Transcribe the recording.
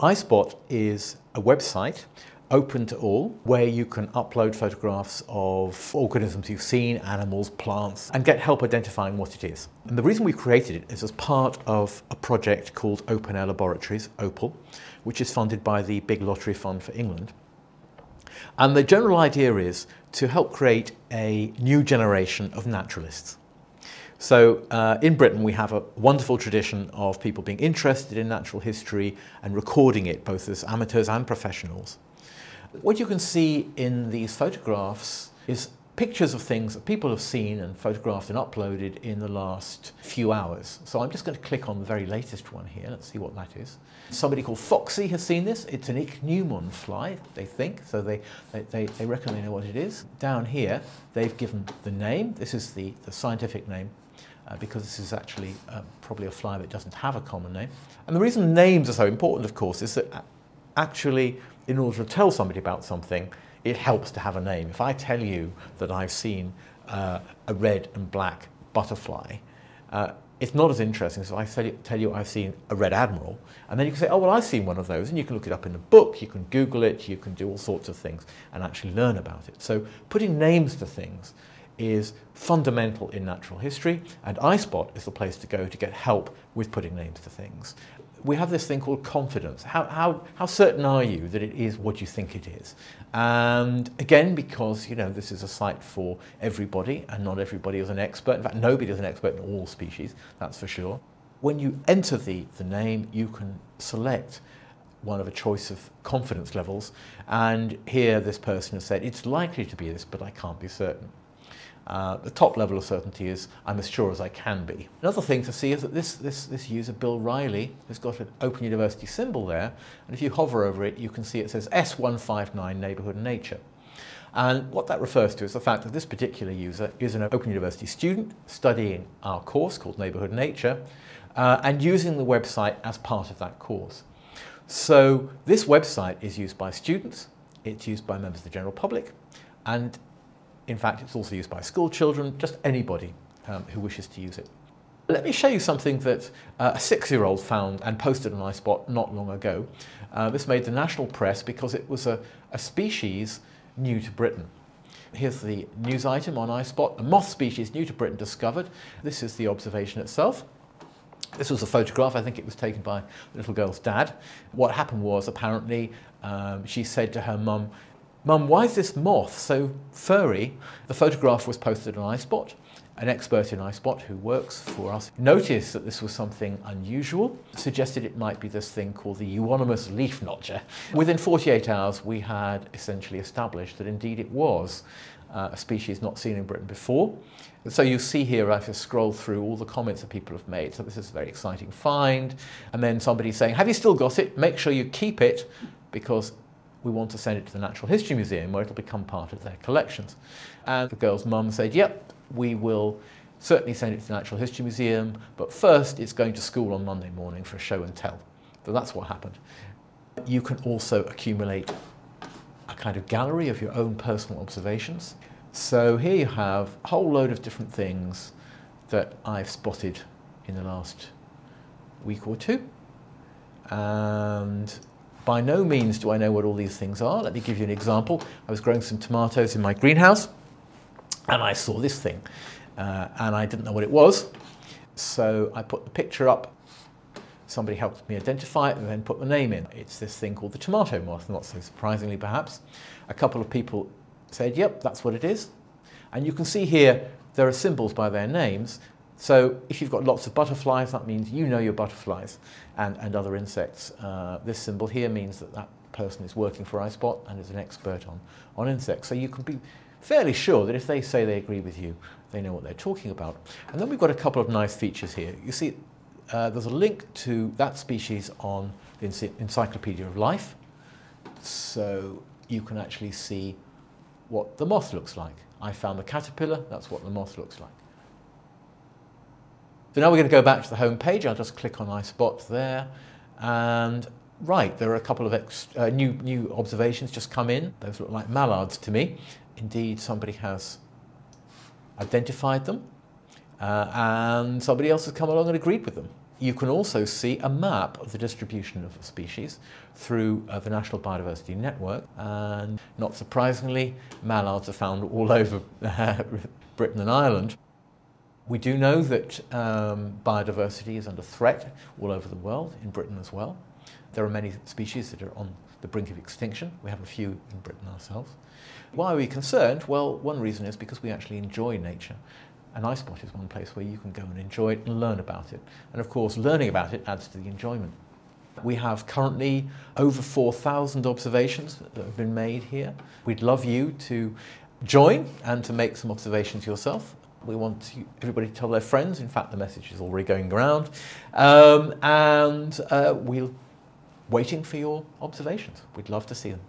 iSpot is a website open to all where you can upload photographs of organisms you've seen, animals, plants, and get help identifying what it is. And the reason we created it is as part of a project called Open Air Laboratories, OPAL, which is funded by the Big Lottery Fund for England. And the general idea is to help create a new generation of naturalists. So uh, in Britain, we have a wonderful tradition of people being interested in natural history and recording it, both as amateurs and professionals. What you can see in these photographs is pictures of things that people have seen and photographed and uploaded in the last few hours. So I'm just going to click on the very latest one here. Let's see what that is. Somebody called Foxy has seen this. It's an ichneumon fly, they think, so they, they, they reckon they know what it is. Down here, they've given the name. This is the, the scientific name uh, because this is actually uh, probably a fly that doesn't have a common name. And the reason names are so important, of course, is that actually, in order to tell somebody about something, it helps to have a name. If I tell you that I've seen uh, a red and black butterfly, uh, it's not as interesting as if I tell you I've seen a red admiral, and then you can say, oh, well, I've seen one of those, and you can look it up in a book, you can Google it, you can do all sorts of things and actually learn about it. So putting names to things is fundamental in natural history, and iSpot is the place to go to get help with putting names to things. We have this thing called confidence. How, how, how certain are you that it is what you think it is? And again, because you know this is a site for everybody, and not everybody is an expert. In fact, nobody is an expert in all species, that's for sure. When you enter the, the name, you can select one of a choice of confidence levels. And here this person has said, it's likely to be this, but I can't be certain. Uh, the top level of certainty is I'm as sure as I can be. Another thing to see is that this, this, this user, Bill Riley, has got an Open University symbol there, and if you hover over it, you can see it says S159 Neighbourhood and Nature. And what that refers to is the fact that this particular user is an Open University student studying our course called Neighbourhood Nature, uh, and using the website as part of that course. So this website is used by students, it's used by members of the general public, and in fact, it's also used by school children, just anybody um, who wishes to use it. Let me show you something that uh, a six-year-old found and posted on iSpot not long ago. Uh, this made the national press because it was a, a species new to Britain. Here's the news item on iSpot, a moth species new to Britain discovered. This is the observation itself. This was a photograph, I think it was taken by the little girl's dad. What happened was apparently um, she said to her mum, Mum, why is this moth so furry? The photograph was posted on iSpot. An expert in iSpot who works for us noticed that this was something unusual, suggested it might be this thing called the euonymus leaf notcher. Within 48 hours, we had essentially established that indeed it was uh, a species not seen in Britain before. So you see here, I have just scrolled through all the comments that people have made. So this is a very exciting find. And then somebody saying, have you still got it? Make sure you keep it because we want to send it to the Natural History Museum where it'll become part of their collections. And the girl's mum said, yep, we will certainly send it to the Natural History Museum, but first it's going to school on Monday morning for a show and tell. So that's what happened. You can also accumulate a kind of gallery of your own personal observations. So here you have a whole load of different things that I've spotted in the last week or two. And by no means do I know what all these things are. Let me give you an example. I was growing some tomatoes in my greenhouse and I saw this thing uh, and I didn't know what it was. So I put the picture up. Somebody helped me identify it and then put the name in. It's this thing called the tomato moth, not so surprisingly perhaps. A couple of people said, yep, that's what it is. And you can see here there are symbols by their names. So if you've got lots of butterflies, that means you know your butterflies and, and other insects. Uh, this symbol here means that that person is working for iSpot and is an expert on, on insects. So you can be fairly sure that if they say they agree with you, they know what they're talking about. And then we've got a couple of nice features here. You see, uh, there's a link to that species on the Encyclopedia of Life. So you can actually see what the moth looks like. I found the caterpillar, that's what the moth looks like. So now we're going to go back to the home page. I'll just click on iSpot there. And right, there are a couple of uh, new, new observations just come in. Those look like mallards to me. Indeed, somebody has identified them. Uh, and somebody else has come along and agreed with them. You can also see a map of the distribution of species through uh, the National Biodiversity Network. And not surprisingly, mallards are found all over Britain and Ireland. We do know that um, biodiversity is under threat all over the world, in Britain as well. There are many species that are on the brink of extinction. We have a few in Britain ourselves. Why are we concerned? Well, one reason is because we actually enjoy nature. An iSpot is one place where you can go and enjoy it and learn about it. And of course, learning about it adds to the enjoyment. We have currently over 4,000 observations that have been made here. We'd love you to join and to make some observations yourself. We want everybody to tell their friends. In fact, the message is already going around. Um, and uh, we're waiting for your observations. We'd love to see them.